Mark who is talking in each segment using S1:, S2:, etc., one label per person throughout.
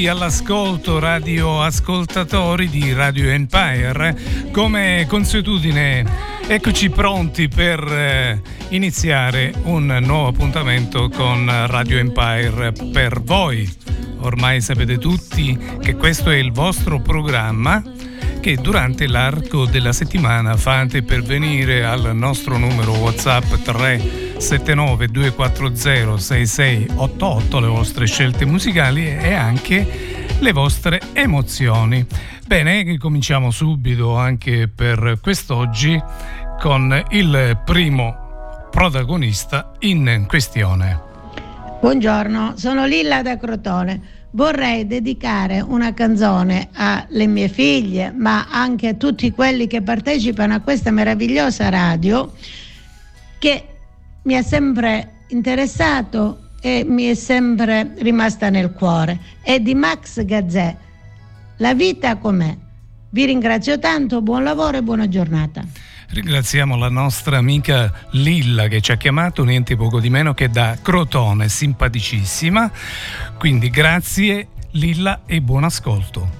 S1: ritrovati all'ascolto radio ascoltatori di Radio Empire. Come consuetudine, eccoci pronti per eh, iniziare un nuovo appuntamento con Radio Empire per voi. Ormai sapete tutti che questo è il vostro programma che durante l'arco della settimana fate pervenire al nostro numero WhatsApp 379 240 6688 le vostre scelte musicali e anche le vostre emozioni. Bene, cominciamo subito anche per quest'oggi con il primo protagonista in questione.
S2: Buongiorno, sono Lilla da Crotone vorrei dedicare una canzone alle mie figlie, ma anche a tutti quelli che partecipano a questa meravigliosa radio che mi ha sempre interessato e mi è sempre rimasta nel cuore. È di Max Gazzè. La vita com'è? Vi ringrazio tanto, buon lavoro e buona giornata.
S1: Ringraziamo la nostra amica Lilla che ci ha chiamato niente poco di meno che da Crotone, simpaticissima. Quindi grazie Lilla e buon ascolto.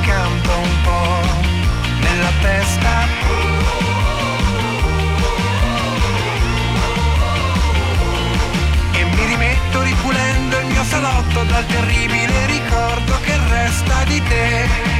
S3: canto un po' nella testa. E mi rimetto ripulendo il mio salotto dal terribile ricordo che resta di te.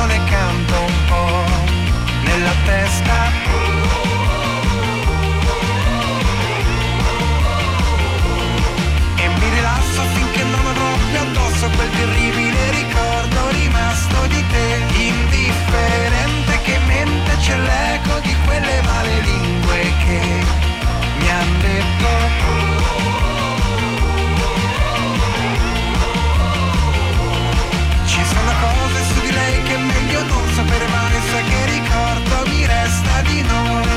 S3: meditazione canto un po' nella testa. E mi rilasso finché non avrò più addosso quel terribile ricordo rimasto di te. Indifferente che mente c'è l'eco di quelle male lingue che mi hanno detto. Sapere mai sa che ricordo mi resta di noi.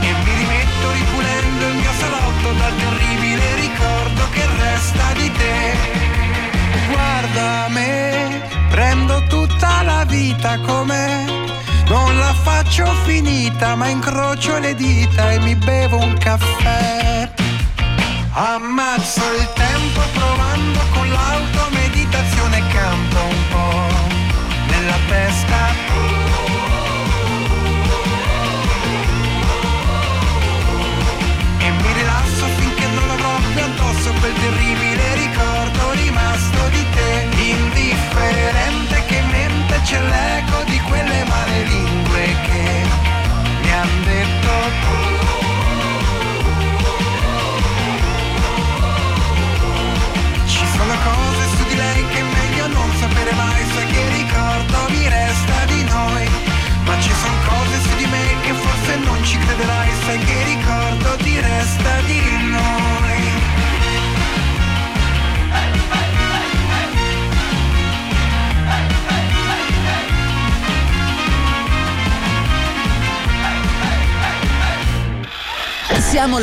S3: E mi rimetto ripulendo il mio salotto dal terribile ricordo che resta di te. Guarda me, prendo tutta la vita non la faccio finita, ma incrocio le dita e mi bevo un caffè. Ammazzo il tempo provando con l'auto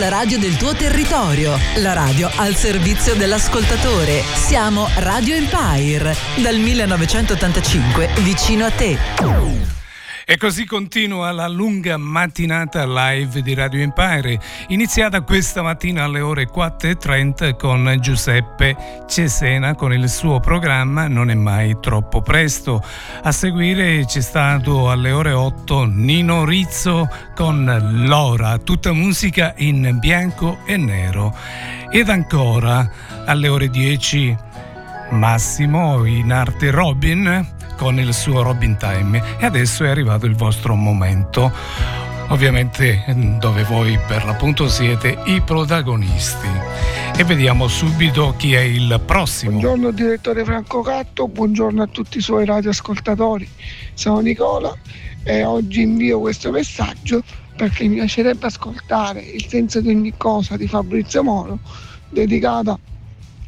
S4: la radio del tuo territorio, la radio al servizio dell'ascoltatore. Siamo Radio Empire, dal 1985 vicino a te.
S1: E così continua la lunga mattinata live di Radio Empire, iniziata questa mattina alle ore 4.30 con Giuseppe Cesena con il suo programma Non è mai troppo presto. A seguire c'è stato alle ore 8 Nino Rizzo con Lora, tutta musica in bianco e nero. Ed ancora alle ore 10 Massimo in arte Robin con il suo Robin Time. E adesso è arrivato il vostro momento. Ovviamente dove voi per l'appunto siete i protagonisti. E vediamo subito chi è il prossimo.
S5: Buongiorno direttore Franco Catto. Buongiorno a tutti i suoi radioascoltatori. Sono Nicola e oggi invio questo messaggio perché mi piacerebbe ascoltare il senso di ogni cosa di Fabrizio Moro dedicata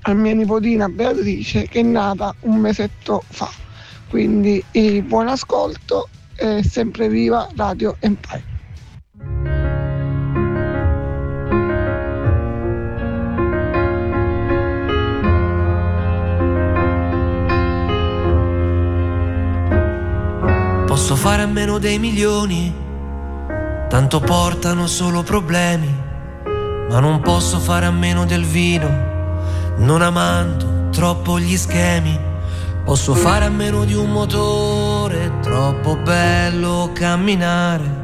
S5: a mia nipotina Beatrice che è nata un mesetto fa quindi buon ascolto e sempre viva Radio Empire.
S6: Posso fare a meno dei milioni, tanto portano solo problemi, ma non posso fare a meno del vino, non amando troppo gli schemi Posso fare a meno di un motore, troppo bello camminare.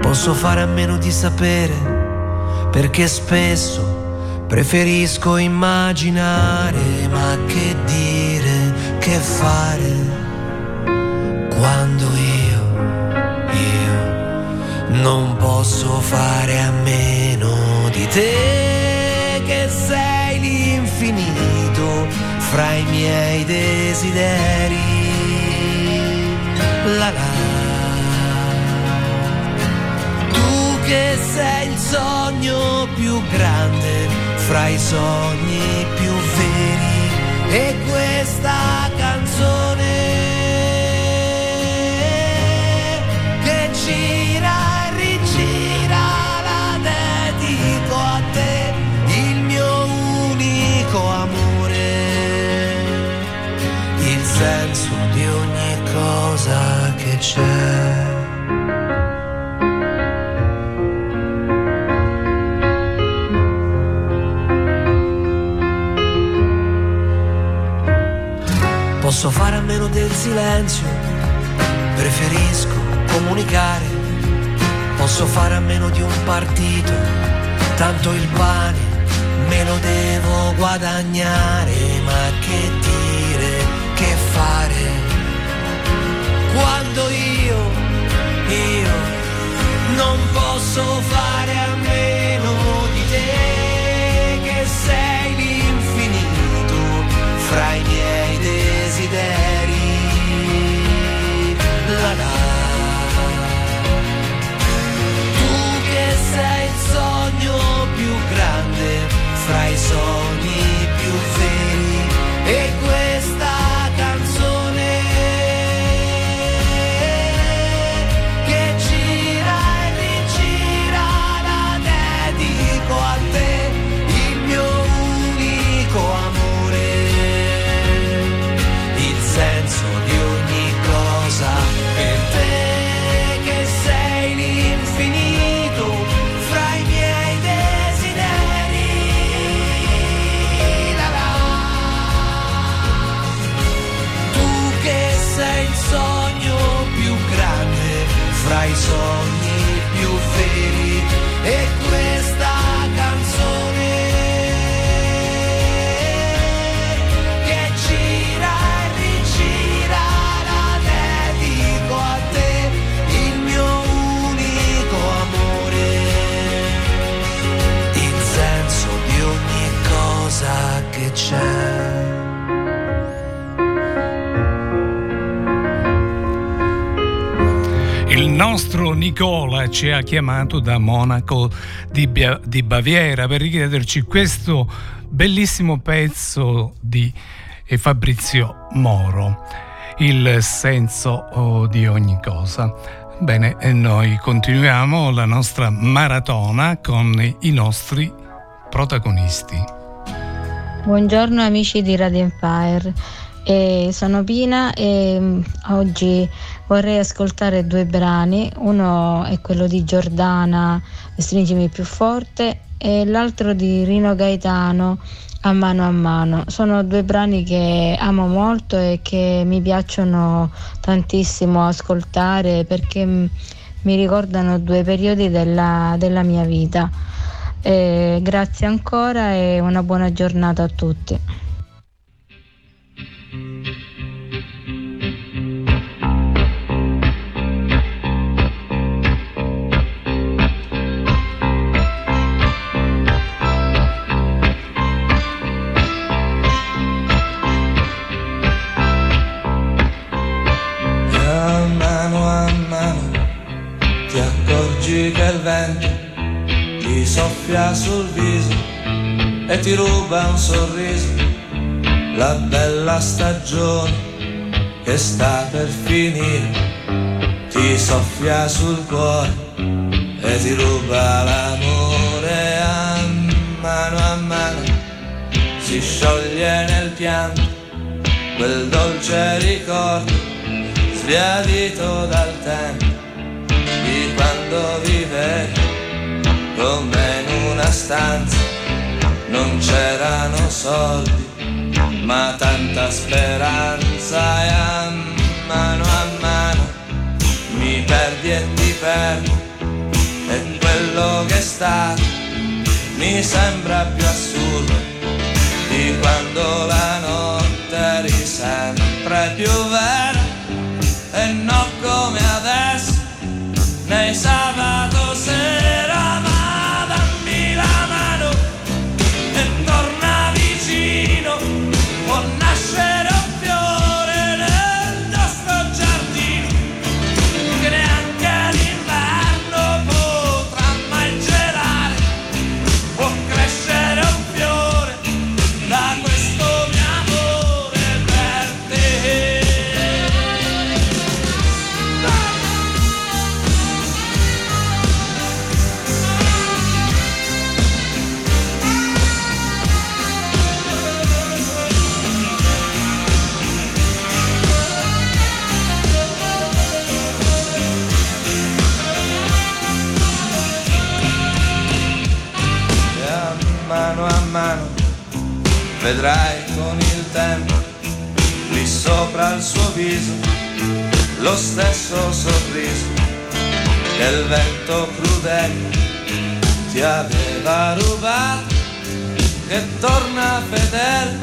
S6: Posso fare a meno di sapere, perché spesso preferisco immaginare, ma che dire, che fare, quando io, io non posso fare a meno di te, che sei l'infinito fra i miei desideri. La la. Tu che sei il sogno più grande fra i sogni più veri e questa canzone c'è. Posso fare a meno del silenzio, preferisco comunicare. Posso fare a meno di un partito, tanto il pane me lo devo guadagnare, ma che dire che fare quando io, io non posso fare a meno di te che sei l'infinito fra i miei desideri. La la. Tu che sei il sogno più grande fra i sogni più veri e questa
S1: nostro Nicola ci ha chiamato da Monaco di, di Baviera per richiederci questo bellissimo pezzo di Fabrizio Moro, il senso oh, di ogni cosa. Bene, e noi continuiamo la nostra maratona con i nostri protagonisti.
S7: Buongiorno amici di Radio Empire, eh, sono Pina e mm, oggi vorrei ascoltare due brani, uno è quello di Giordana, Stringimi più forte, e l'altro di Rino Gaetano, a mano a mano. Sono due brani che amo molto e che mi piacciono tantissimo ascoltare perché mi ricordano due periodi della, della mia vita. Eh, grazie ancora e una buona giornata a tutti.
S8: Ti ruba un sorriso, la bella stagione che sta per finire, ti soffia sul cuore e ti ruba l'amore a mano a mano, si scioglie nel pianto quel dolce ricordo sbiadito dal tempo di quando vivevi come in una stanza, non c'erano soldi, ma tanta speranza e a mano a mano. Mi perdi e ti perdo e quello che è stato mi sembra più assurdo di quando la notte eri sempre più vera. E non come adesso nei sabato vedrai con il tempo lì sopra il suo viso lo stesso sorriso che il vento crudele ti aveva rubato che torna fedele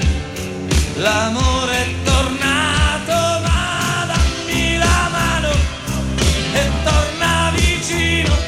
S8: l'amore è tornato ma dammi la mano e torna vicino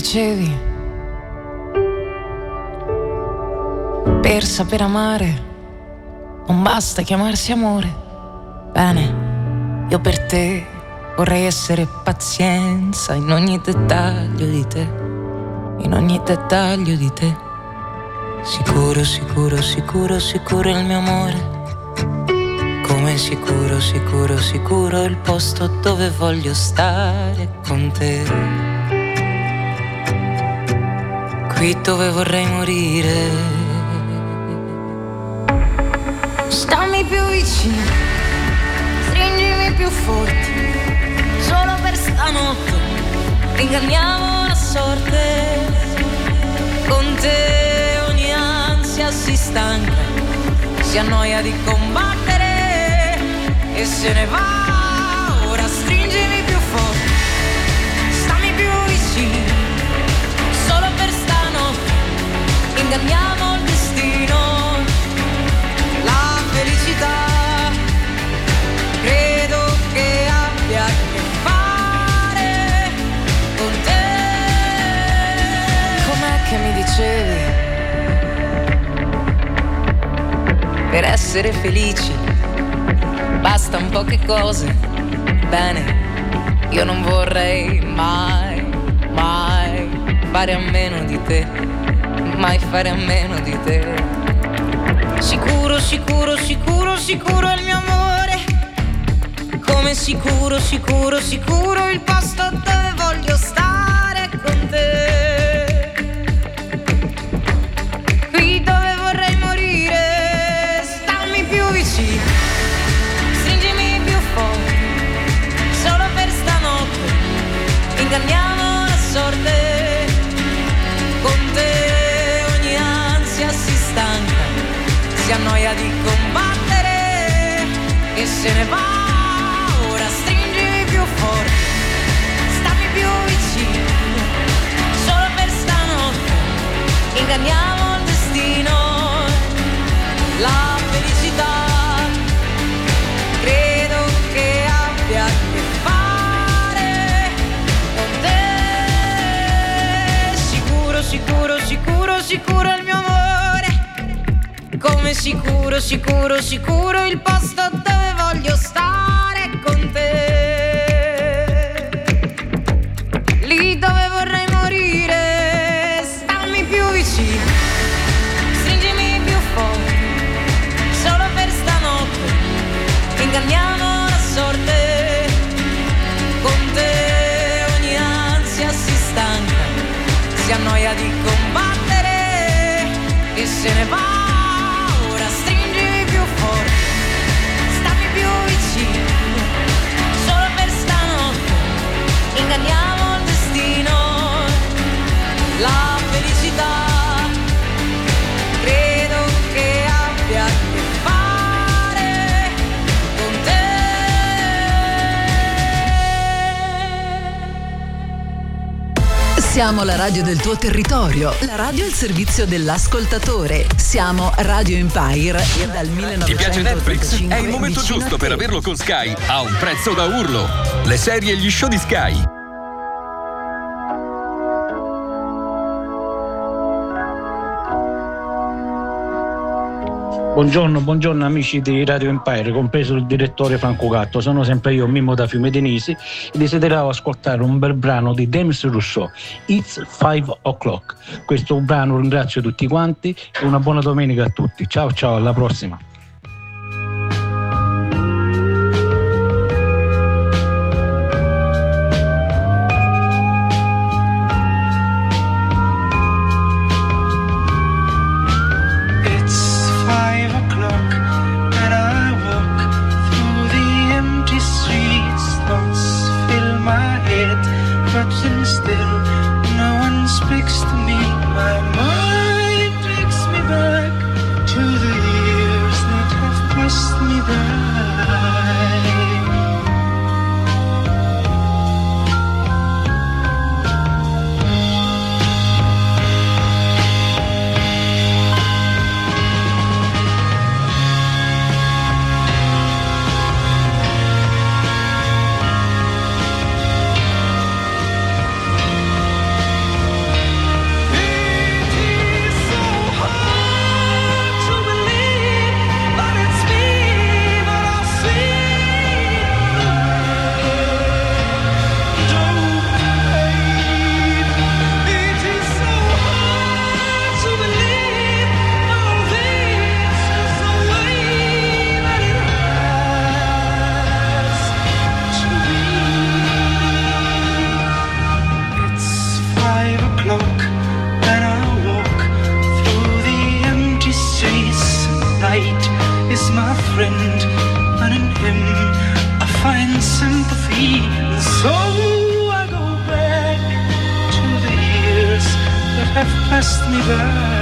S9: dicevi? Per saper amare non basta chiamarsi amore. Bene, io per te vorrei essere pazienza in ogni dettaglio di te, in ogni dettaglio di te. Sicuro, sicuro, sicuro, sicuro il mio amore. Come sicuro, sicuro, sicuro il posto dove voglio stare con te. Qui dove vorrei morire. Stammi più vicino, stringimi più forte, solo per stanotte, inganniamo la sorte. Con te ogni ansia si stanca, si annoia di combattere. e se ne va. Essere felici bastano poche cose. Bene, io non vorrei mai, mai fare a meno di te, mai fare a meno di te. Sicuro, sicuro, sicuro, sicuro è il mio amore. Come sicuro, sicuro, sicuro il posto dove voglio stare con te. E se ne va. Ora stringimi più forte, stammi più vicino, solo per stanotte inganniamo il destino, la felicità. Credo che abbia a che fare con te. Sicuro, sicuro, sicuro, sicuro il mio amore. Come sicuro, sicuro, sicuro il posto voglio stare con te. Lì dove vorrei morire, stammi più vicino, stringimi più forte, solo per stanotte, inganniamo la sorte. Con te ogni ansia si stanca, si annoia di combattere e se ne va.
S4: Siamo la radio del tuo territorio, la radio al servizio dell'ascoltatore. Siamo Radio Empire dal 1985.
S10: Ti piace Netflix? È il momento giusto per averlo con Sky a un prezzo da urlo. Le serie e gli show di Sky.
S11: Buongiorno, buongiorno amici di Radio Empire, compreso il direttore Franco Gatto. Sono sempre io, Mimmo da Fiume Denisi, e desideravo ascoltare un bel brano di Demis Rousseau, It's Five O'Clock. Questo brano ringrazio tutti quanti e una buona domenica a tutti. Ciao ciao, alla prossima.
S12: Then still no one speaks to me. My mind takes me back have passed me by.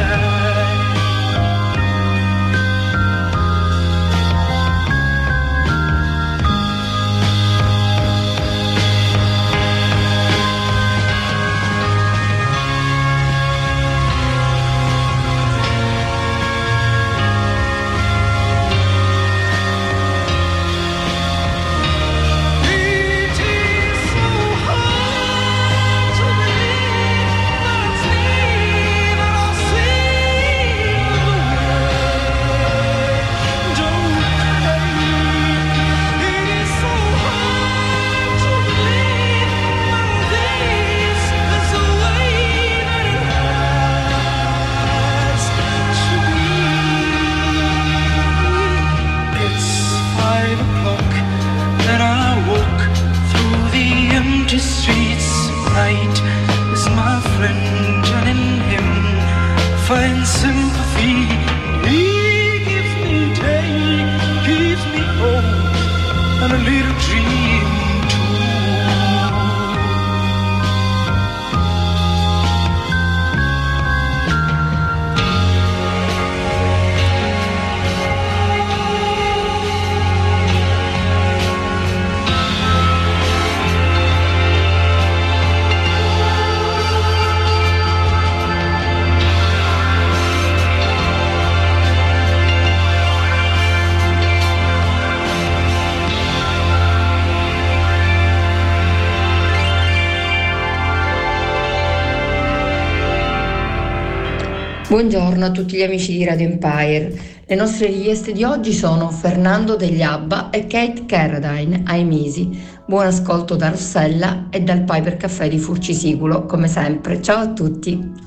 S13: Buongiorno a tutti gli amici di Radio Empire. Le nostre richieste di oggi sono Fernando degli Abba e Kate Carradine ai Misi. Buon ascolto da Rossella e dal Piper Caffè di Furcisiculo, come sempre. Ciao a tutti!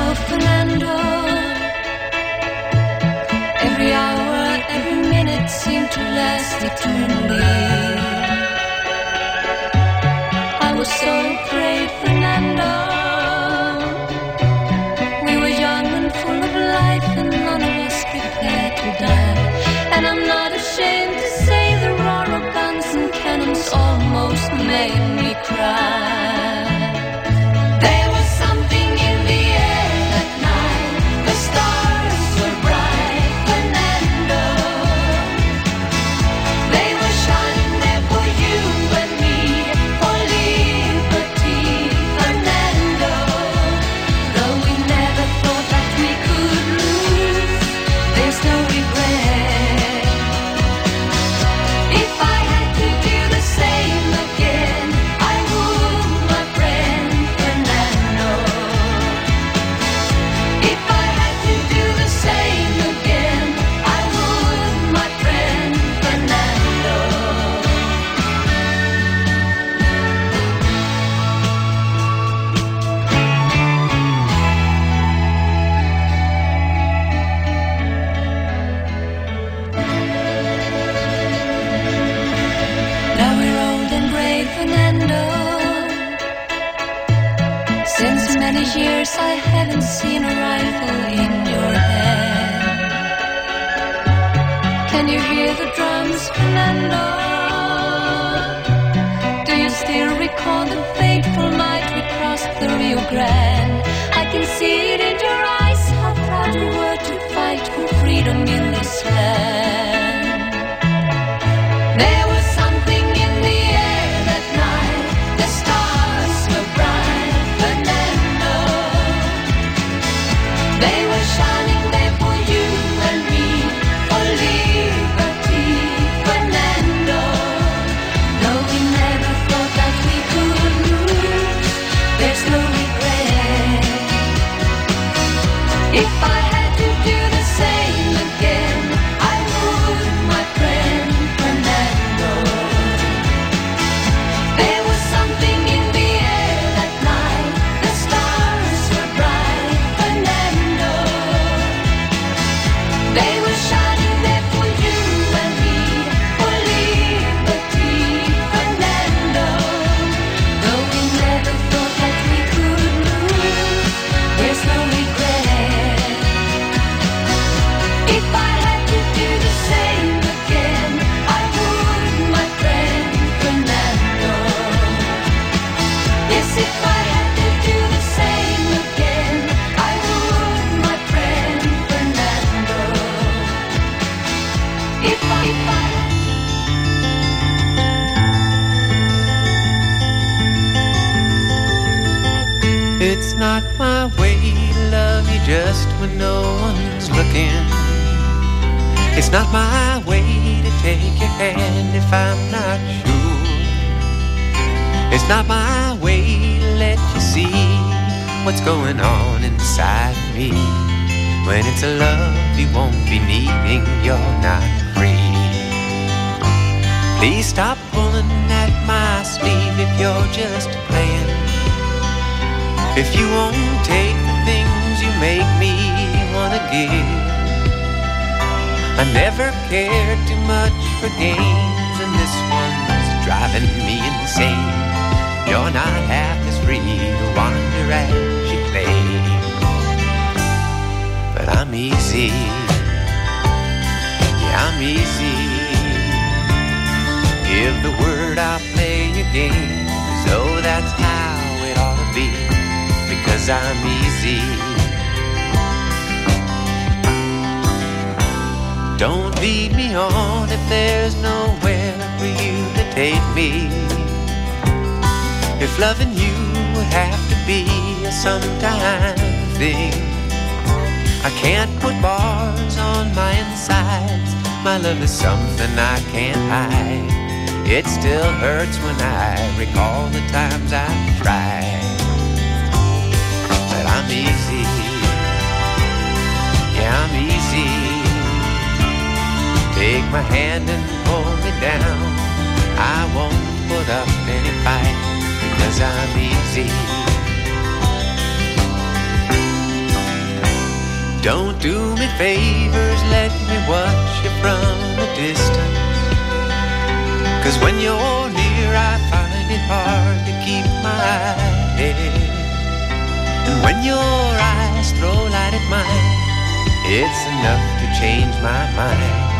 S13: eternally Do you still recall the fateful night we crossed the Rio Grande? I can see it in your eyes, how proud you were to fight for freedom in
S14: It's not my way to love you
S15: just when no one's looking. It's not my way to take your hand if I'm not sure. It's not my way to let you see what's going on inside me. When it's a love you won't be needing, you're not free. Please stop pulling at my sleeve if you're just playing. If you won't take the things you make me wanna give. I never cared too much for games, and this one's driving me insane. You're not half as free to wander as you claim. But I'm easy. Yeah, I'm easy. Give the word, I'll play your game. So that's how it ought to be. Because I'm easy. Don't lead me on if there's nowhere for you to take me. If loving you would have to be a sometime thing, I can't put bars on my insides. My love is something I can't hide. It still hurts when I recall the times I've tried. Easy. Yeah, I'm easy. Take my hand and pull me down. I won't put up any fight because I'm easy. Don't do me favors, let me watch you from a distance. Cause when you're near, I find it hard to keep my head. When your eyes throw light at mine, it's enough to change my mind.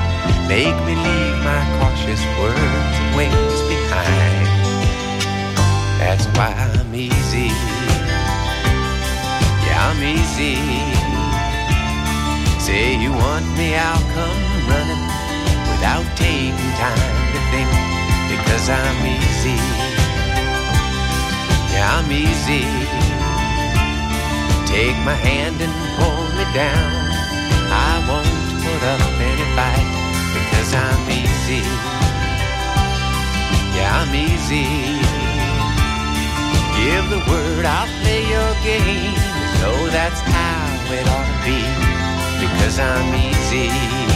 S15: Make me leave my cautious words and ways behind. That's why I'm easy. Yeah, I'm easy. Say you want me, I'll come running without taking time to think. Because I'm easy. Yeah, I'm easy. Take my hand and pull me down. I won't put up any fight because I'm easy. Yeah, I'm easy. Give the word, I'll play your game. So that's how it ought to be because I'm easy.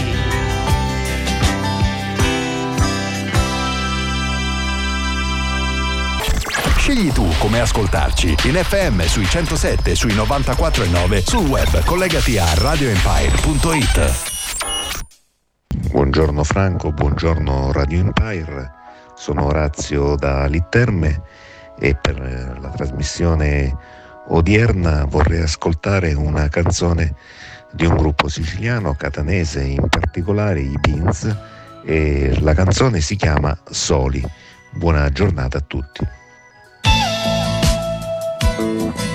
S16: Scegli tu come ascoltarci in FM sui 107 e sui 94 e 9 sul web collegati a radioempire.it.
S17: Buongiorno Franco, buongiorno Radio Empire, sono Orazio da Litterme e per la trasmissione odierna vorrei ascoltare una canzone di un gruppo siciliano, catanese in particolare, i Beans, e la canzone si chiama Soli. Buona giornata a tutti.
S18: Perché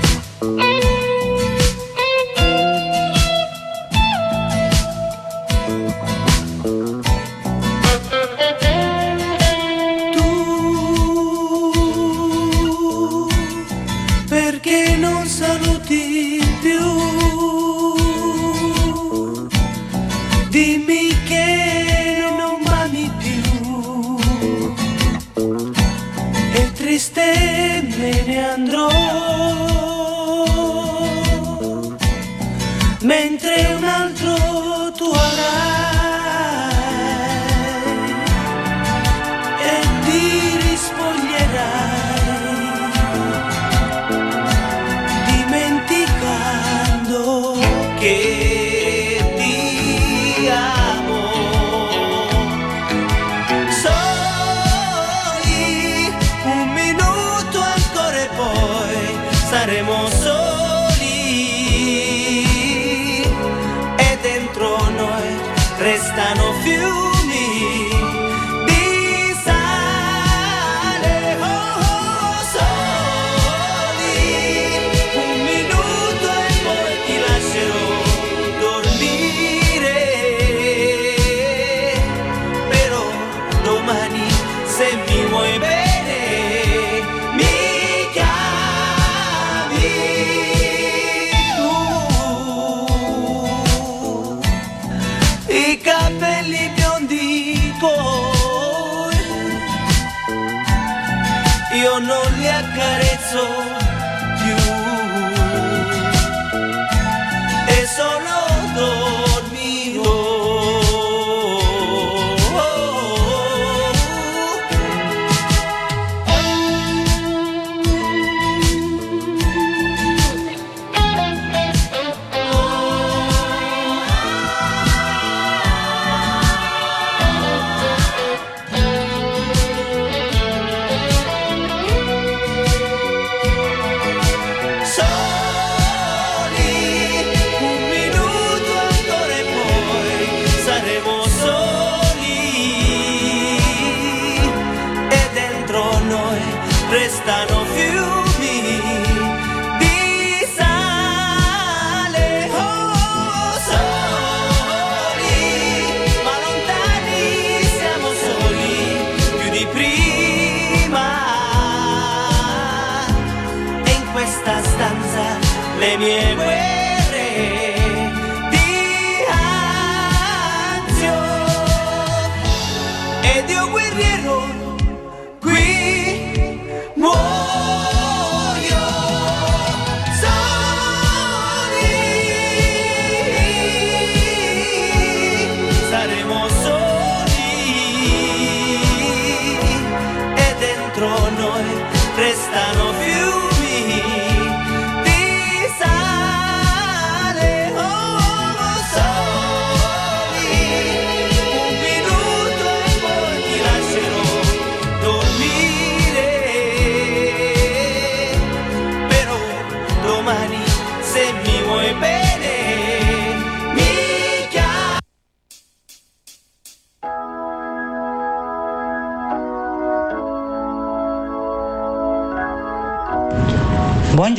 S18: no le acarizo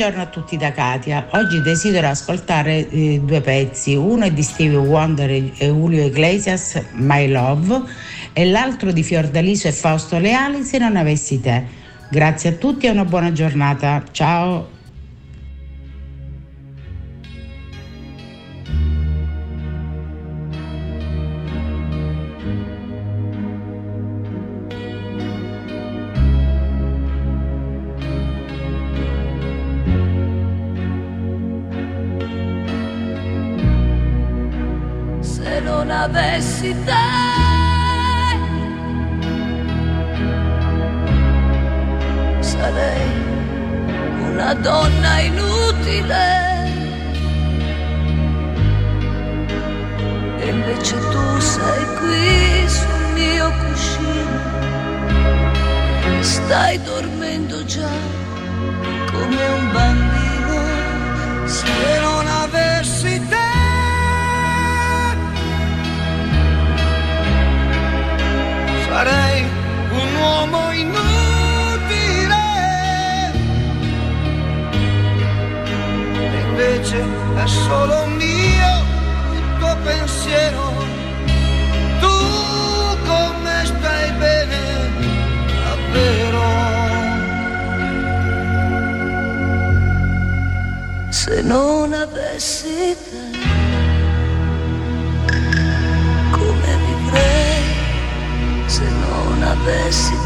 S19: Buongiorno a tutti da Katia. Oggi desidero ascoltare eh, due pezzi. Uno è di Stevie Wonder e Julio Iglesias, My Love, e l'altro di Fiordaliso e Fausto Leali, Se non avessi te. Grazie a tutti e una buona giornata. Ciao.
S18: non avessi te. Come vivrei se non avessi te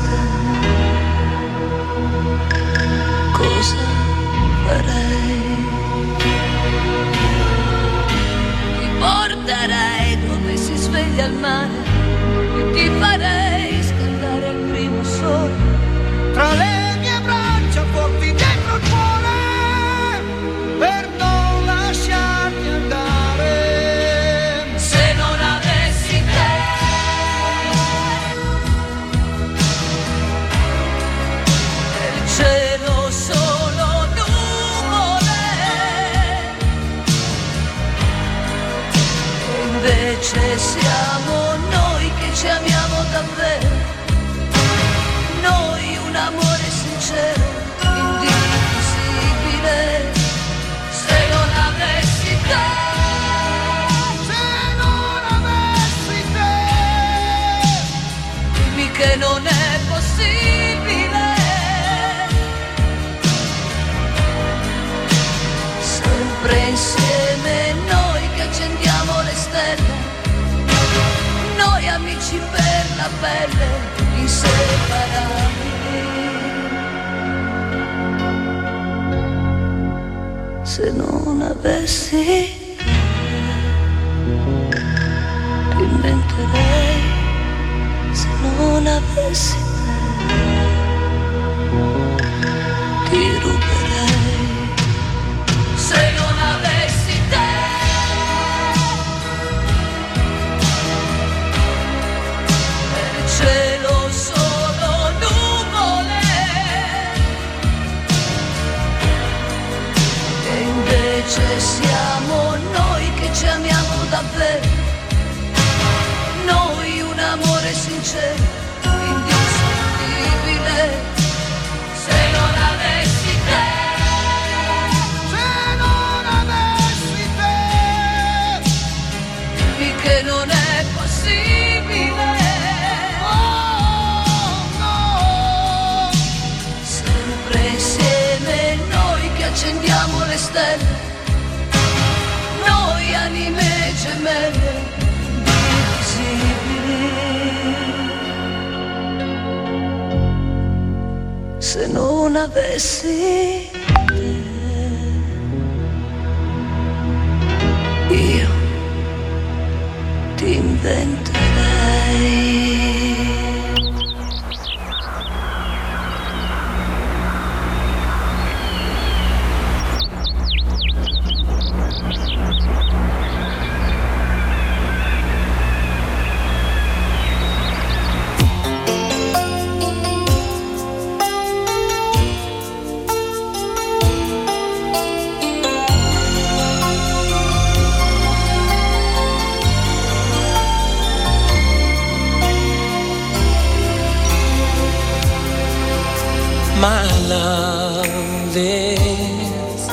S20: love is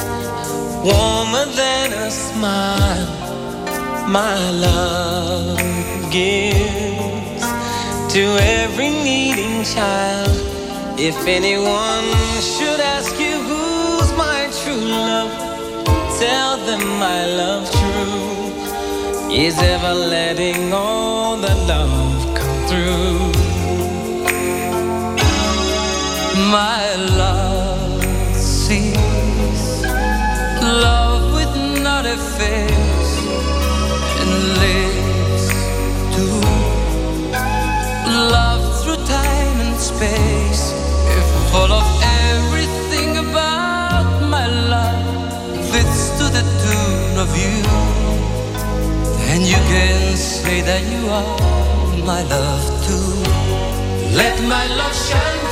S20: warmer than a smile. My love gives to every needing child. If anyone should ask you who's my true love, tell them my love true is ever letting all the love come through. my love sees. Love with not a face and lives to love through time and space. If full of everything about my love fits to the tune of you and you can say that you are my love too. Let my love shine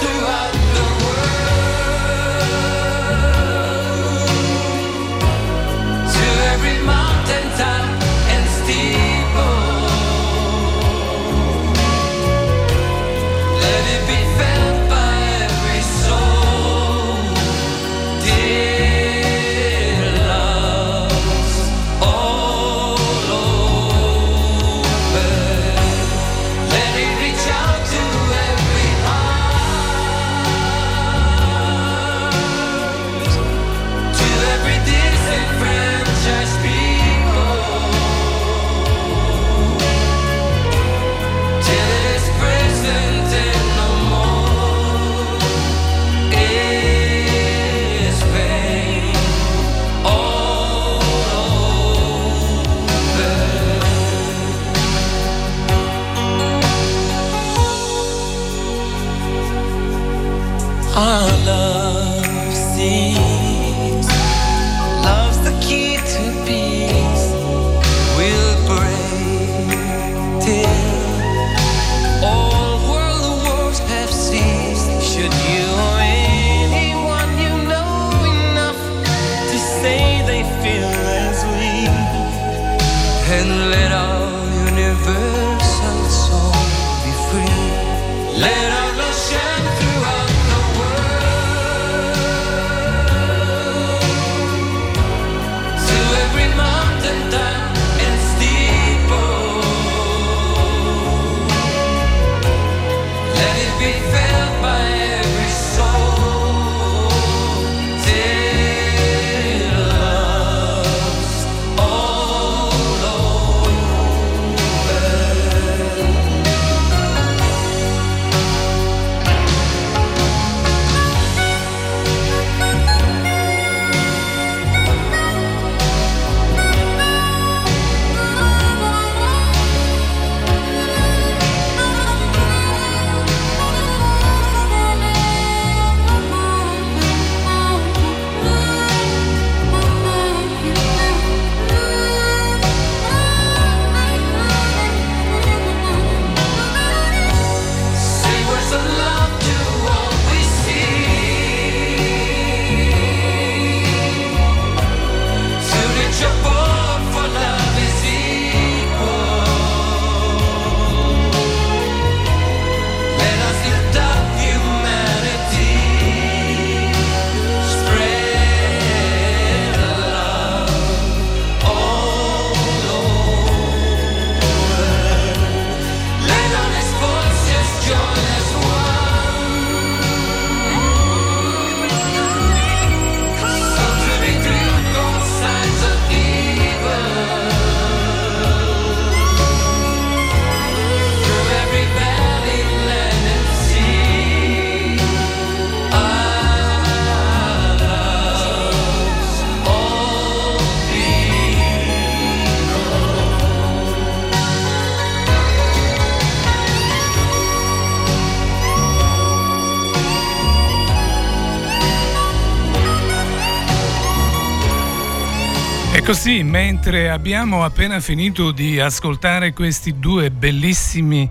S1: così, mentre abbiamo appena finito di ascoltare questi due bellissimi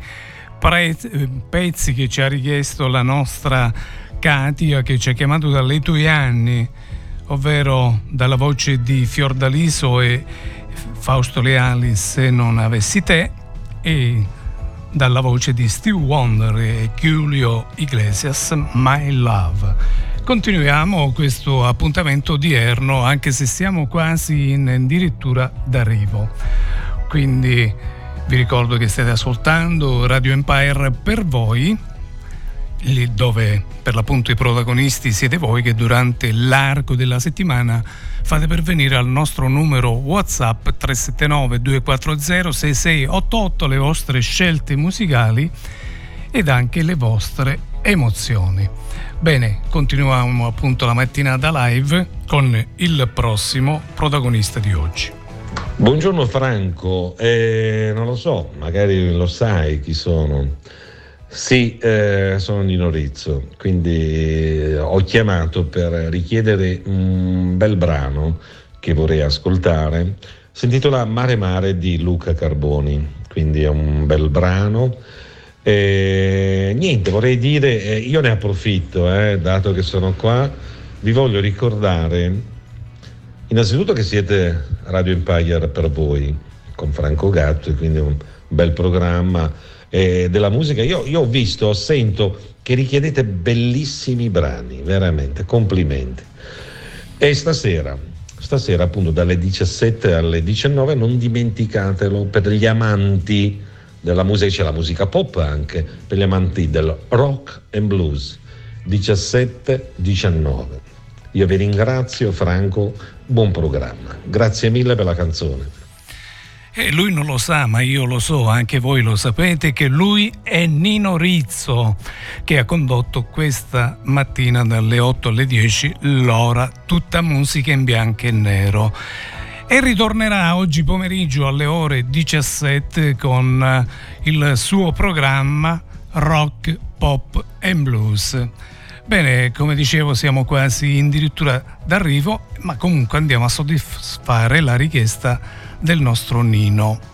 S1: pre- pezzi che ci ha richiesto la nostra Katia, che ci ha chiamato dalle tue anni, ovvero dalla voce di Fiordaliso e Fausto Leali, se non avessi te, e dalla voce di Steve Wonder e Giulio Iglesias, My Love. Continuiamo questo appuntamento odierno anche se siamo quasi in addirittura d'arrivo. Quindi vi ricordo che state ascoltando Radio Empire per voi, lì dove per l'appunto i protagonisti siete voi che durante l'arco della settimana fate pervenire al nostro numero WhatsApp 379 240 6688 le vostre scelte musicali ed anche le vostre emozioni. Bene, continuiamo appunto la mattinata live con il prossimo protagonista di oggi.
S21: Buongiorno Franco, eh, non lo so, magari lo sai chi sono. Sì, eh, sono Nino Rizzo, quindi eh, ho chiamato per richiedere un bel brano che vorrei ascoltare. Si intitola Mare Mare di Luca Carboni, quindi è un bel brano. E, niente, vorrei dire, eh, io ne approfitto, eh, dato che sono qua, vi voglio ricordare innanzitutto che siete Radio Empire per voi, con Franco Gatto, e quindi un bel programma eh, della musica. Io, io ho visto, sento che richiedete bellissimi brani, veramente, complimenti. E stasera, stasera appunto dalle 17 alle 19, non dimenticatelo per gli amanti della musica, c'è la musica pop anche, per gli amanti del rock and blues, 17-19. Io vi ringrazio Franco, buon programma. Grazie mille per la canzone.
S1: E lui non lo sa, ma io lo so, anche voi lo sapete, che lui è Nino Rizzo, che ha condotto questa mattina dalle 8 alle 10 l'ora tutta musica in bianco e nero. E ritornerà oggi pomeriggio alle ore 17 con il suo programma Rock, Pop e Blues. Bene, come dicevo siamo quasi addirittura d'arrivo, ma comunque andiamo a soddisfare la richiesta del nostro Nino.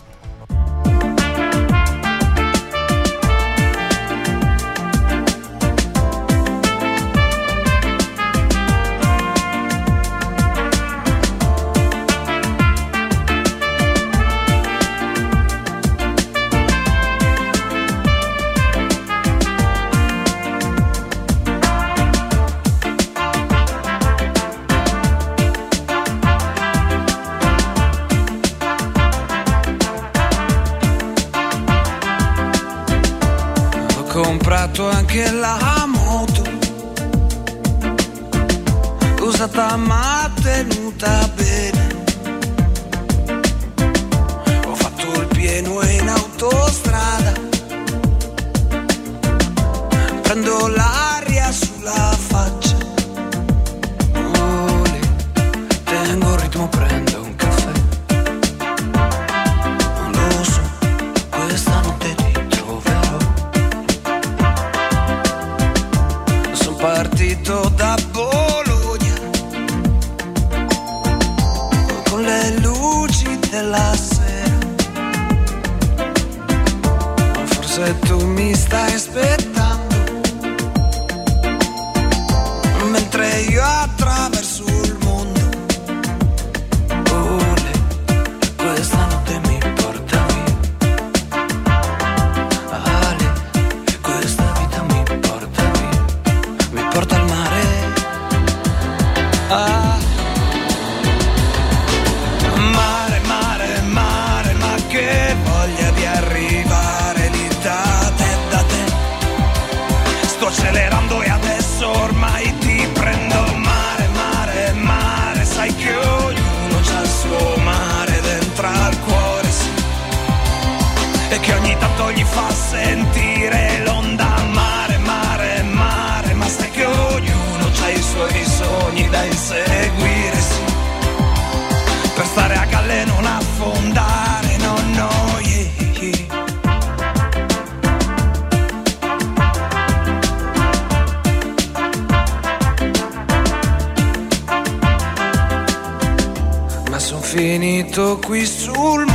S22: Finito qui sul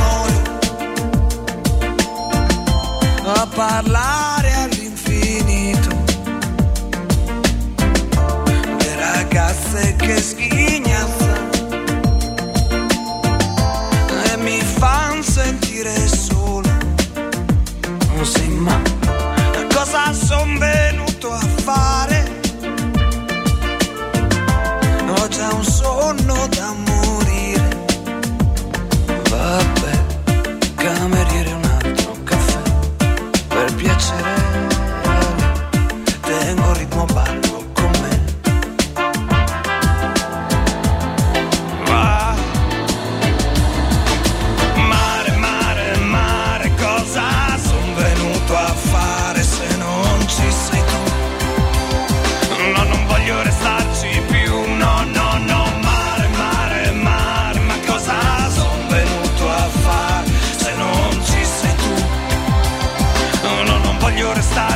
S22: non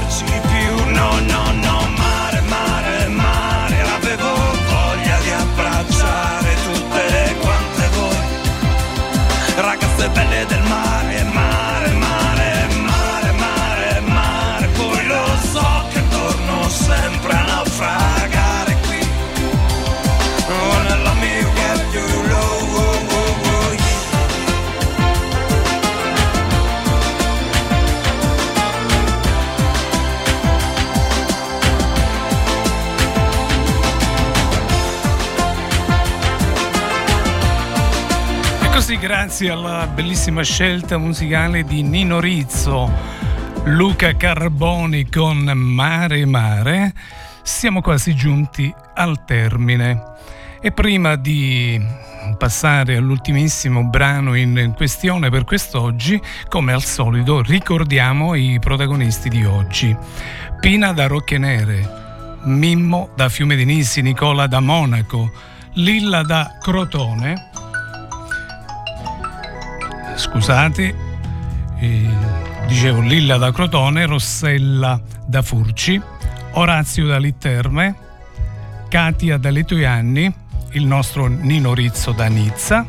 S1: grazie alla bellissima scelta musicale di Nino Rizzo, Luca Carboni con Mare Mare, siamo quasi giunti al termine. E prima di passare all'ultimissimo brano in questione per quest'oggi, come al solito ricordiamo i protagonisti di oggi. Pina da Rocche Nere, Mimmo da Fiume di Nisi, Nicola da Monaco, Lilla da Crotone, scusate, eh, dicevo Lilla da Crotone, Rossella da Furci, Orazio da Litterme, Katia da Letoianni, il nostro Nino Rizzo da Nizza.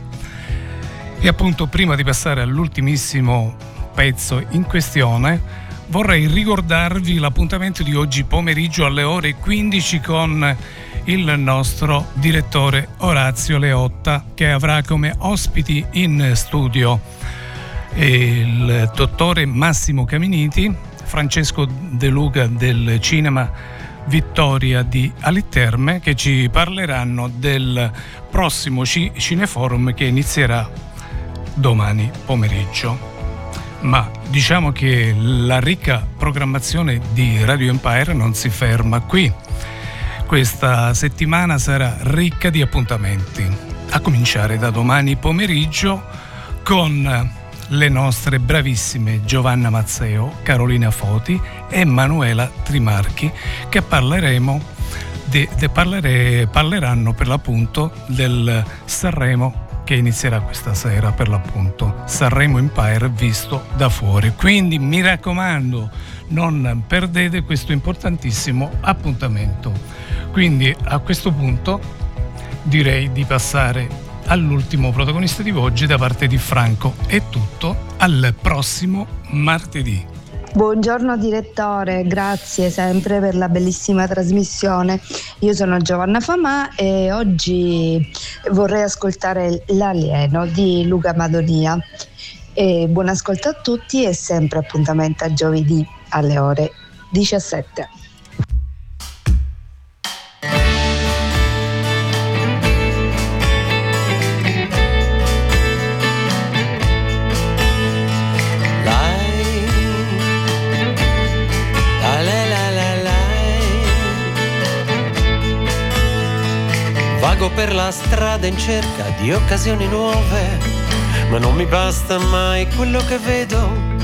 S1: E appunto prima di passare all'ultimissimo pezzo in questione vorrei ricordarvi l'appuntamento di oggi pomeriggio alle ore 15 con il nostro direttore Orazio Leotta che avrà come ospiti in studio il dottore Massimo Caminiti, Francesco De Luca del cinema Vittoria di Alitterme che ci parleranno del prossimo ci- Cineforum che inizierà domani pomeriggio. Ma diciamo che la ricca programmazione di Radio Empire non si ferma qui. Questa settimana sarà ricca di appuntamenti, a cominciare da domani pomeriggio con le nostre bravissime Giovanna Mazzeo, Carolina Foti e Manuela Trimarchi che parleremo de- de- parlere- parleranno per l'appunto del Sanremo che inizierà questa sera per l'appunto Sanremo Empire visto da fuori. Quindi mi raccomando, non perdete questo importantissimo appuntamento. Quindi a questo punto direi di passare all'ultimo protagonista di oggi da parte di Franco. È tutto, al prossimo martedì.
S23: Buongiorno direttore, grazie sempre per la bellissima trasmissione. Io sono Giovanna Famà e oggi vorrei ascoltare L'alieno di Luca Madonia. E buon ascolto a tutti e sempre appuntamento a giovedì alle ore 17.
S6: La la la la la. Vago per la strada in cerca di occasioni nuove, ma non mi basta mai quello che vedo.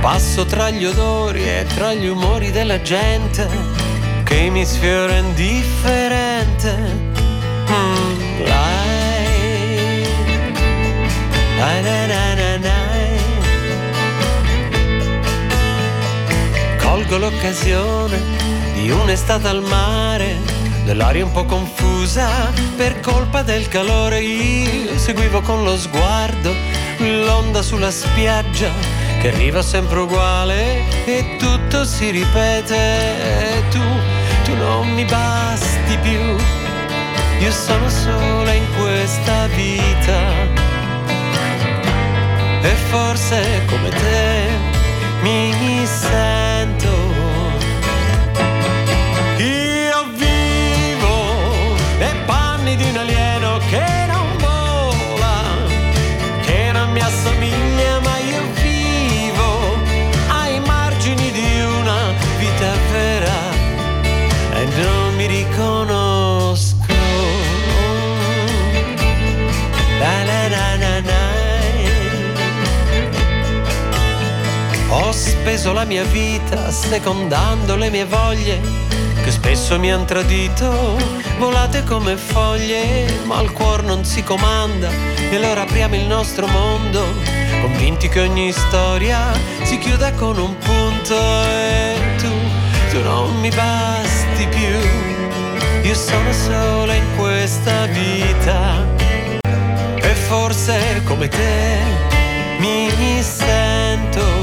S6: Passo tra gli odori e tra gli umori della gente che mi sfiora indifferente. Mm, lei, la na na na na. Colgo l'occasione di un'estate al mare Nell'aria un po' confusa per colpa del calore io seguivo con lo sguardo l'onda sulla spiaggia che arriva sempre uguale e tutto si ripete e tu, tu non mi basti più. Io sono sola in questa vita e forse come te mi sento. Speso la mia vita secondando le mie voglie che spesso mi han tradito, volate come foglie, ma il cuore non si comanda e allora apriamo il nostro mondo, convinti che ogni storia si chiuda con un punto e tu, tu non mi basti più, io sono sola in questa vita e forse come te mi sento.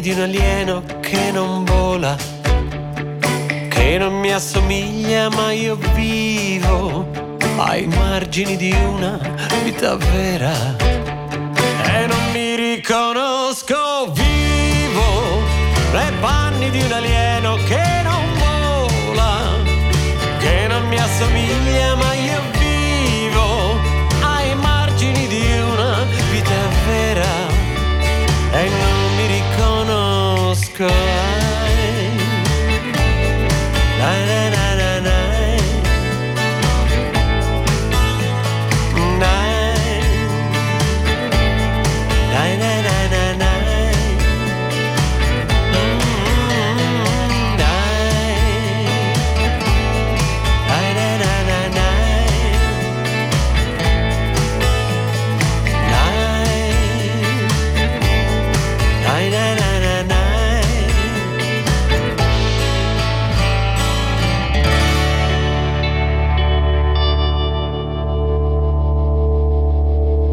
S6: Di un alieno che non mi assomiglia ma io vivo ai margini di una vita vera. E non mi riconosco vivo nei panni di un alieno che non vola che non mi assomiglia ma io vivo ai margini di una vita vera. E non mi riconosco.